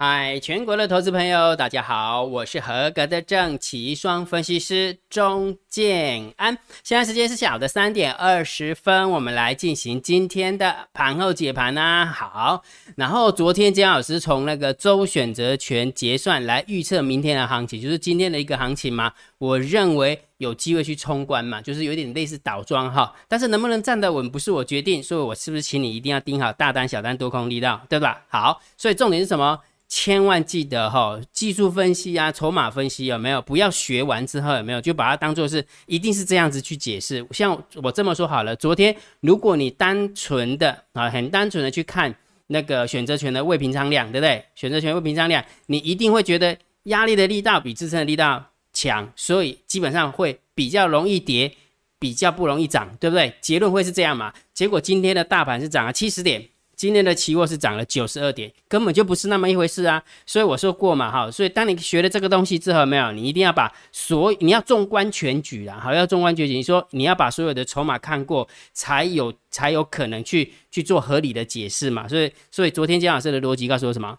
嗨，全国的投资朋友，大家好，我是合格的正奇双分析师钟建安。现在时间是下午的三点二十分，我们来进行今天的盘后解盘啦。好，然后昨天姜老师从那个周选择权结算来预测明天的行情，就是今天的一个行情嘛。我认为有机会去冲关嘛，就是有点类似倒装哈，但是能不能站得稳不是我决定，所以我是不是请你一定要盯好大单、小单、多空力道，对吧？好，所以重点是什么？千万记得哈，技术分析啊，筹码分析有没有？不要学完之后有没有就把它当做是一定是这样子去解释。像我这么说好了，昨天如果你单纯的啊，很单纯的去看那个选择权的未平仓量，对不对？选择权未平仓量，你一定会觉得压力的力道比支撑的力道强，所以基本上会比较容易跌，比较不容易涨，对不对？结论会是这样嘛？结果今天的大盘是涨了七十点。今天的期货是涨了九十二点，根本就不是那么一回事啊！所以我说过嘛，哈，所以当你学了这个东西之后，没有，你一定要把所你要纵观全局啦，好，要纵观全局。你说你要把所有的筹码看过，才有才有可能去去做合理的解释嘛。所以，所以昨天姜老师的逻辑告诉我什么？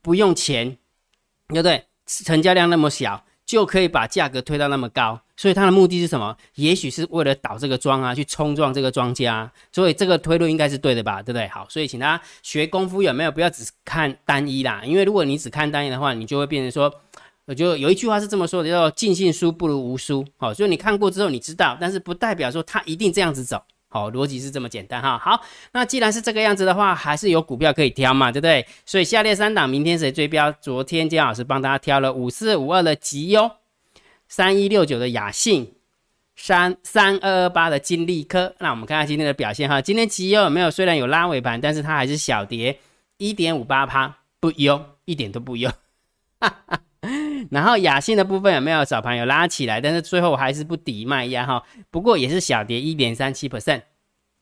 不用钱，对不对？成交量那么小。就可以把价格推到那么高，所以它的目的是什么？也许是为了倒这个庄啊，去冲撞这个庄家，所以这个推论应该是对的吧？对不对？好，所以请大家学功夫有没有？不要只看单一啦，因为如果你只看单一的话，你就会变成说，我就有一句话是这么说的，叫“尽信书不如无书”。好，所以你看过之后你知道，但是不代表说它一定这样子走。好，逻辑是这么简单哈。好，那既然是这个样子的话，还是有股票可以挑嘛，对不对？所以下列三档明天谁追标？昨天姜老师帮大家挑了五四五二的吉优，三一六九的雅信，三三二二八的金利科。那我们看看今天的表现哈。今天吉优有没有？虽然有拉尾盘，但是它还是小跌一点五八趴，不优，一点都不优。哈哈。然后雅信的部分有没有早盘有拉起来，但是最后还是不抵卖压哈，不过也是小跌一点三七 percent。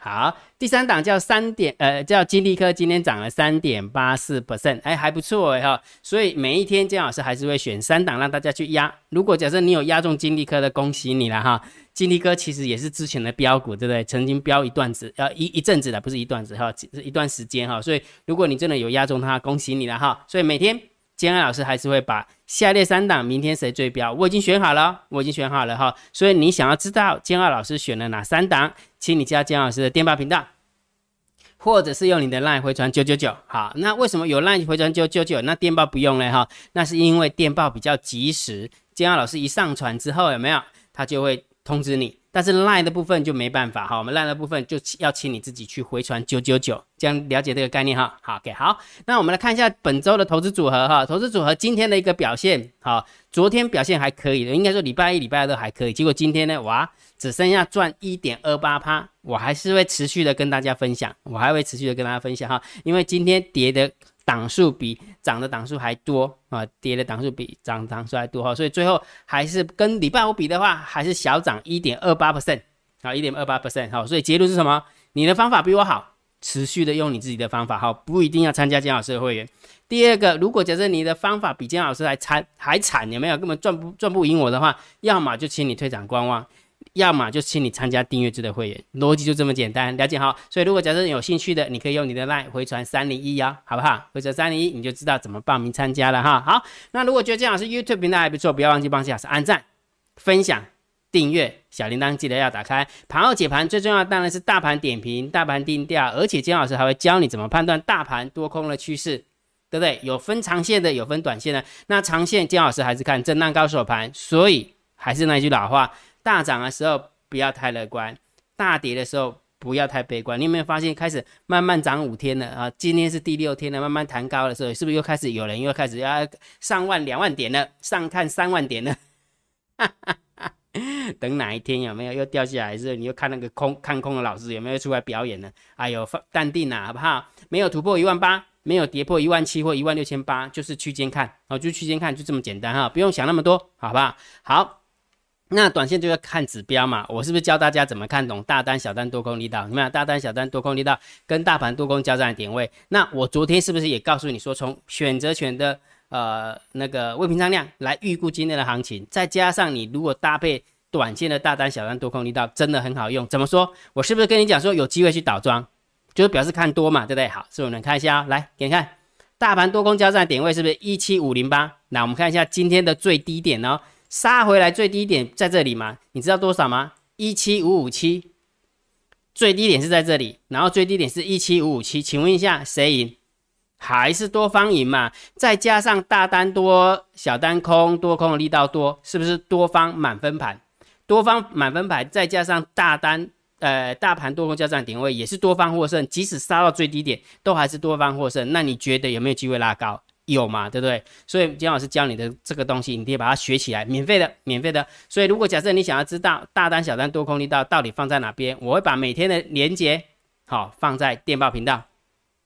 好，第三档叫三点呃叫金利科，今天涨了三点八四 percent，哎还不错哎哈，所以每一天姜老师还是会选三档让大家去压。如果假设你有压中金利科的，恭喜你了哈，金利科其实也是之前的标股，对不对？曾经标一段子，呃一一阵子的，不是一段子哈，是一段时间哈，所以如果你真的有压中它，恭喜你了哈。所以每天。建安老师还是会把下列三档明天谁追标，我已经选好了，我已经选好了哈。所以你想要知道建安老师选了哪三档，请你加建安老师的电报频道，或者是用你的 LINE 回传九九九。好，那为什么有 LINE 回传九九九，那电报不用嘞哈？那是因为电报比较及时，建安老师一上传之后有没有，他就会通知你。但是赖的部分就没办法哈，我们赖的部分就要请你自己去回传九九九，这样了解这个概念哈。好，OK，好，那我们来看一下本周的投资组合哈，投资组合今天的一个表现，好，昨天表现还可以的，应该说礼拜一、礼拜二都还可以，结果今天呢，哇，只剩下赚一点二八趴，我还是会持续的跟大家分享，我还会持续的跟大家分享哈，因为今天跌的。档数比涨的档数还多啊，跌的档数比涨档数还多哈，所以最后还是跟礼拜五比的话，还是小涨一点二八 percent 啊，一点二八 percent 好，所以结论是什么？你的方法比我好，持续的用你自己的方法哈，不一定要参加姜老师的会员。第二个，如果假设你的方法比姜老师还惨还惨，有没有根本赚不赚不赢我的话，要么就请你退场观望。要么就请你参加订阅制的会员，逻辑就这么简单，了解好。所以如果假设有兴趣的，你可以用你的 line 回传三零一哦，好不好？回传三零一，你就知道怎么报名参加了哈。好，那如果觉得姜老师 YouTube 频道还不错，不要忘记帮姜老师按赞、分享、订阅，小铃铛记得要打开。盘后解盘最重要当然是大盘点评、大盘定调，而且姜老师还会教你怎么判断大盘多空的趋势，对不对？有分长线的，有分短线的。那长线姜老师还是看震荡高手盘，所以还是那句老话。大涨的时候不要太乐观，大跌的时候不要太悲观。你有没有发现开始慢慢涨五天了啊？今天是第六天了，慢慢弹高的时候，是不是又开始有人又开始要上万、两万点了，上看三万点了？等哪一天有没有又掉下来的时候，你又看那个空看空的老师有没有出来表演呢？哎呦，淡定啊，好不好？没有突破一万八，没有跌破一万七或一万六千八，就是区间看，哦，就区间看，就这么简单哈，不用想那么多，好不好？好。那短线就要看指标嘛，我是不是教大家怎么看懂大单、小单多空力道？你看大单、小单多空力道跟大盘多空交战的点位。那我昨天是不是也告诉你说，从选择权的呃那个未平仓量来预估今天的行情，再加上你如果搭配短线的大单、小单多空力道，真的很好用。怎么说？我是不是跟你讲说有机会去倒庄，就是表示看多嘛，对不对？好，所以我们看一下，来给你看大盘多空交战点位是不是一七五零八？那我们看一下今天的最低点哦，杀回来最低点在这里吗？你知道多少吗？一七五五七，最低点是在这里，然后最低点是一七五五七，请问一下谁赢？还是多方赢嘛？再加上大单多，小单空，多空的力道多，是不是多方满分盘？多方满分盘，再加上大单。呃，大盘多空交战点位也是多方获胜，即使杀到最低点，都还是多方获胜。那你觉得有没有机会拉高？有嘛，对不对？所以姜老师教你的这个东西，你得把它学起来，免费的，免费的。所以如果假设你想要知道大单、小单、多空力道到底放在哪边，我会把每天的连接好放在电报频道。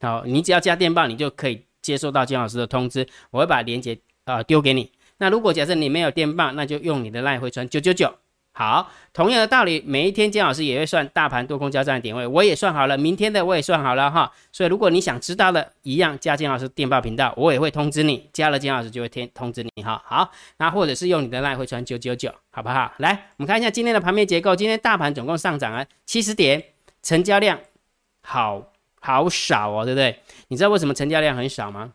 好，你只要加电报，你就可以接收到姜老师的通知。我会把连接啊丢给你。那如果假设你没有电报，那就用你的赖回传九九九。好，同样的道理，每一天姜老师也会算大盘多空交战的点位，我也算好了，明天的我也算好了哈。所以如果你想知道的，一样加姜老师电报频道，我也会通知你，加了姜老师就会天通知你哈。好，那或者是用你的赖会传九九九，好不好？来，我们看一下今天的盘面结构，今天大盘总共上涨了七十点，成交量好好少哦，对不对？你知道为什么成交量很少吗？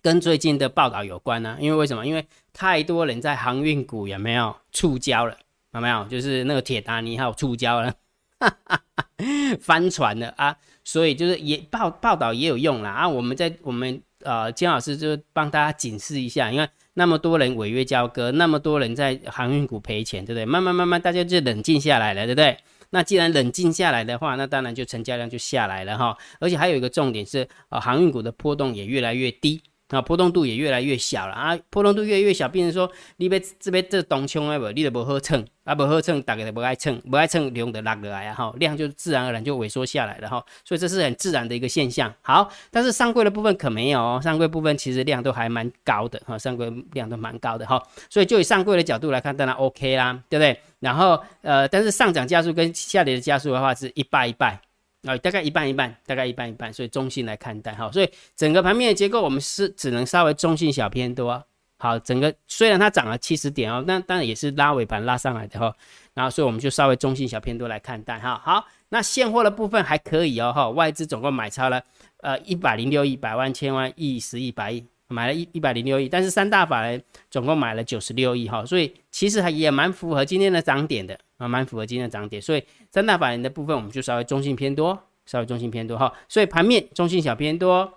跟最近的报道有关呢，因为为什么？因为太多人在航运股有没有触礁了？有没有？就是那个铁达尼号触礁了，翻船了啊！所以就是也报报道也有用啦啊！我们在我们呃金老师就帮大家警示一下，因为那么多人违约交割，那么多人在航运股赔钱，对不对？慢慢慢慢大家就冷静下来了，对不对？那既然冷静下来的话，那当然就成交量就下来了哈。而且还有一个重点是，呃，航运股的波动也越来越低。啊，波动度也越来越小了啊！波动度越来越小，变成说你别这边这东冲啊不，你都不好称啊，不好称，大家都不爱称，不爱称量的拉过来啊哈，量就自然而然就萎缩下来了哈，所以这是很自然的一个现象。好，但是上柜的部分可没有哦，上柜部分其实量都还蛮高的哈，上柜量都蛮高的哈，所以就以上柜的角度来看，当然 OK 啦，对不对？然后呃，但是上涨加速跟下跌的加速的话是一半一半。啊，大概一半一半，大概一半一半，所以中性来看待哈。所以整个盘面的结构，我们是只能稍微中性小偏多。好，整个虽然它涨了七十点哦，那当然也是拉尾盘拉上来的哈。然后所以我们就稍微中性小偏多来看待哈。好，那现货的部分还可以哦哈。外资总共买超了呃一百零六亿，百万、千万、亿、十亿、百亿，买了一一百零六亿。但是三大法人总共买了九十六亿哈。所以其实还也蛮符合今天的涨点的。啊，蛮符合今天的涨点，所以三大法人的部分我们就稍微中性偏多，稍微中性偏多哈。所以盘面中性小偏多，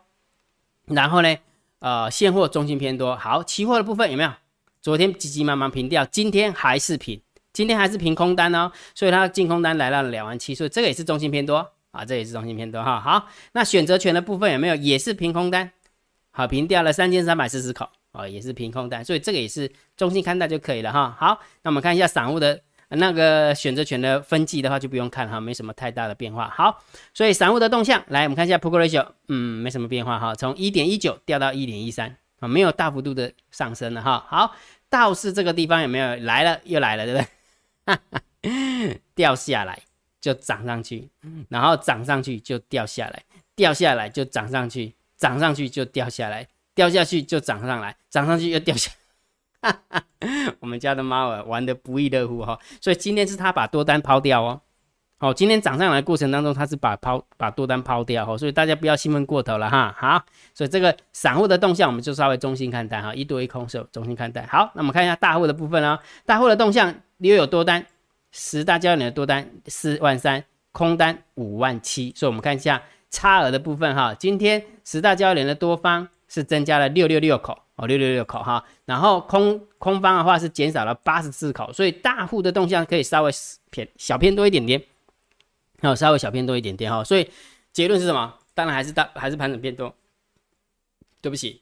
然后呢，呃，现货中性偏多。好，期货的部分有没有？昨天急急忙忙平掉，今天还是平，今天还是平空单哦。所以它净空单来到了两万七，所以这个也是中性偏多啊，这也是中性偏多哈。好，那选择权的部分有没有？也是平空单，好，平掉了三千三百四十口啊，也是平空单，所以这个也是中性看待就可以了哈。好，那我们看一下散户的。那个选择权的分季的话就不用看哈，没什么太大的变化。好，所以散户的动向，来我们看一下 p o k ratio，嗯，没什么变化哈，从一点一九掉到一点一三啊，没有大幅度的上升了哈。好，倒是这个地方有没有来了又来了，对不对？掉下来就涨上去，然后涨上去就掉下来，掉下来就涨上去，涨上去就掉下来，掉下去就涨上来，涨上去又掉下。哈哈，我们家的猫儿玩的不亦乐乎哈，所以今天是他把多单抛掉哦。好，今天涨上来的过程当中，他是把抛把多单抛掉哈，所以大家不要兴奋过头了哈。好，所以这个散户的动向我们就稍微中心看待哈，一多一空是中心看待。好，那我们看一下大户的部分哦，大户的动向又有多单，十大交易的多单四万三，空单五万七，所以我们看一下差额的部分哈，今天十大交易的多方是增加了六六六口。哦，六六六口哈，然后空空方的话是减少了八十四口，所以大户的动向可以稍微偏小偏多一点点，好，稍微小偏多一点点哈，所以结论是什么？当然还是大还是盘整偏多。对不起，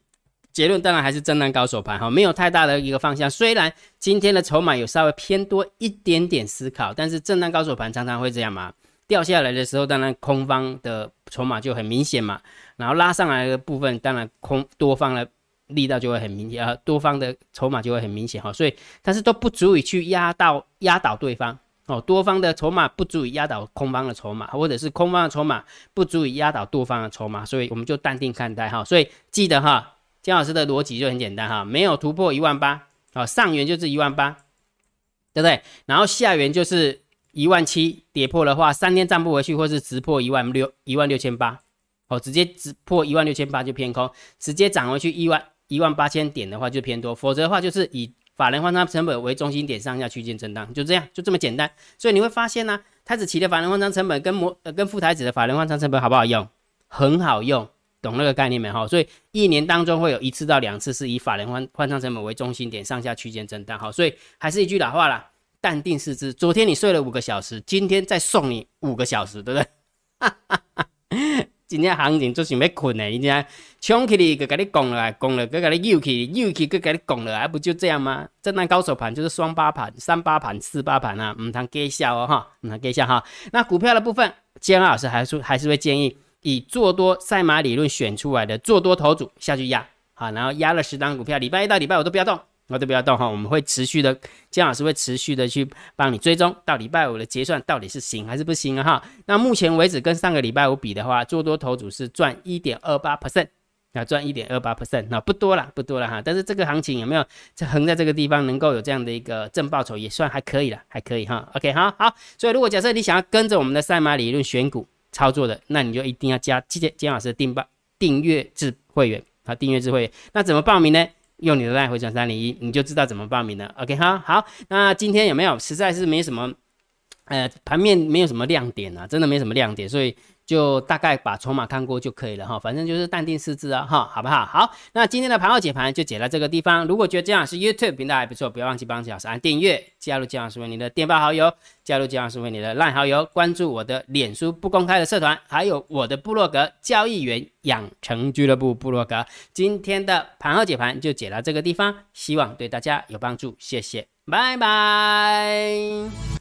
结论当然还是震荡高手盘哈，没有太大的一个方向。虽然今天的筹码有稍微偏多一点点思考，但是震荡高手盘常常会这样嘛，掉下来的时候，当然空方的筹码就很明显嘛，然后拉上来的部分，当然空多方的。力道就会很明显啊，多方的筹码就会很明显哈，所以但是都不足以去压到压倒对方哦，多方的筹码不足以压倒空方的筹码，或者是空方的筹码不足以压倒多方的筹码，所以我们就淡定看待哈，所以记得哈，姜老师的逻辑就很简单哈，没有突破一万八啊，上缘就是一万八，对不对？然后下缘就是一万七，跌破的话三天站不回去，或是直破一万六一万六千八哦，直接直破一万六千八就偏空，直接涨回去一万一万八千点的话就偏多，否则的话就是以法人换仓成本为中心点上下区间震荡，就这样，就这么简单。所以你会发现呢，台子期的法人换仓成本跟模跟副台子的法人换仓成本好不好用？很好用，懂那个概念没哈？所以一年当中会有一次到两次是以法人换换仓成本为中心点上下区间震荡，好，所以还是一句老话啦，淡定是之。昨天你睡了五个小时，今天再送你五个小时，对不对？哈哈哈。今天行情就是没困的，你听，冲起来就给你拱了，拱了，佮你又起，又起，佮跟你拱了，还不就这样吗？震荡高手盘就是双八盘、三八盘、四八盘啊，唔通给笑哦哈，唔通给笑哈。那股票的部分，建安老师还是还是会建议以做多赛马理论选出来的做多头组下去压，好，然后压了十档股票，礼拜一到礼拜五都不要动。那都不要动哈，我们会持续的，姜老师会持续的去帮你追踪到礼拜五的结算到底是行还是不行啊哈。那目前为止跟上个礼拜五比的话，做多头组是赚一点二八 percent，啊赚一点二八 percent，那不多了不多了哈。但是这个行情有没有在横在这个地方能够有这样的一个正报酬，也算还可以了，还可以哈。OK 好好，所以如果假设你想要跟着我们的赛马理论选股操作的，那你就一定要加姜姜老师的订报订阅制会员啊，订阅制会员。那怎么报名呢？用你的来回转三零一，你就知道怎么报名了。OK 哈，好，那今天有没有？实在是没什么，呃，盘面没有什么亮点啊，真的没什么亮点，所以。就大概把筹码看过就可以了哈，反正就是淡定失之啊哈，好不好？好，那今天的盘后解盘就解到这个地方。如果觉得姜老师 YouTube 频道还不错，不要忘记帮姜老师按订阅，加入姜老师为你的电报好友，加入姜老师为你的烂好友，关注我的脸书不公开的社团，还有我的部落格交易员养成俱乐部部落格。今天的盘后解盘就解到这个地方，希望对大家有帮助，谢谢，拜拜。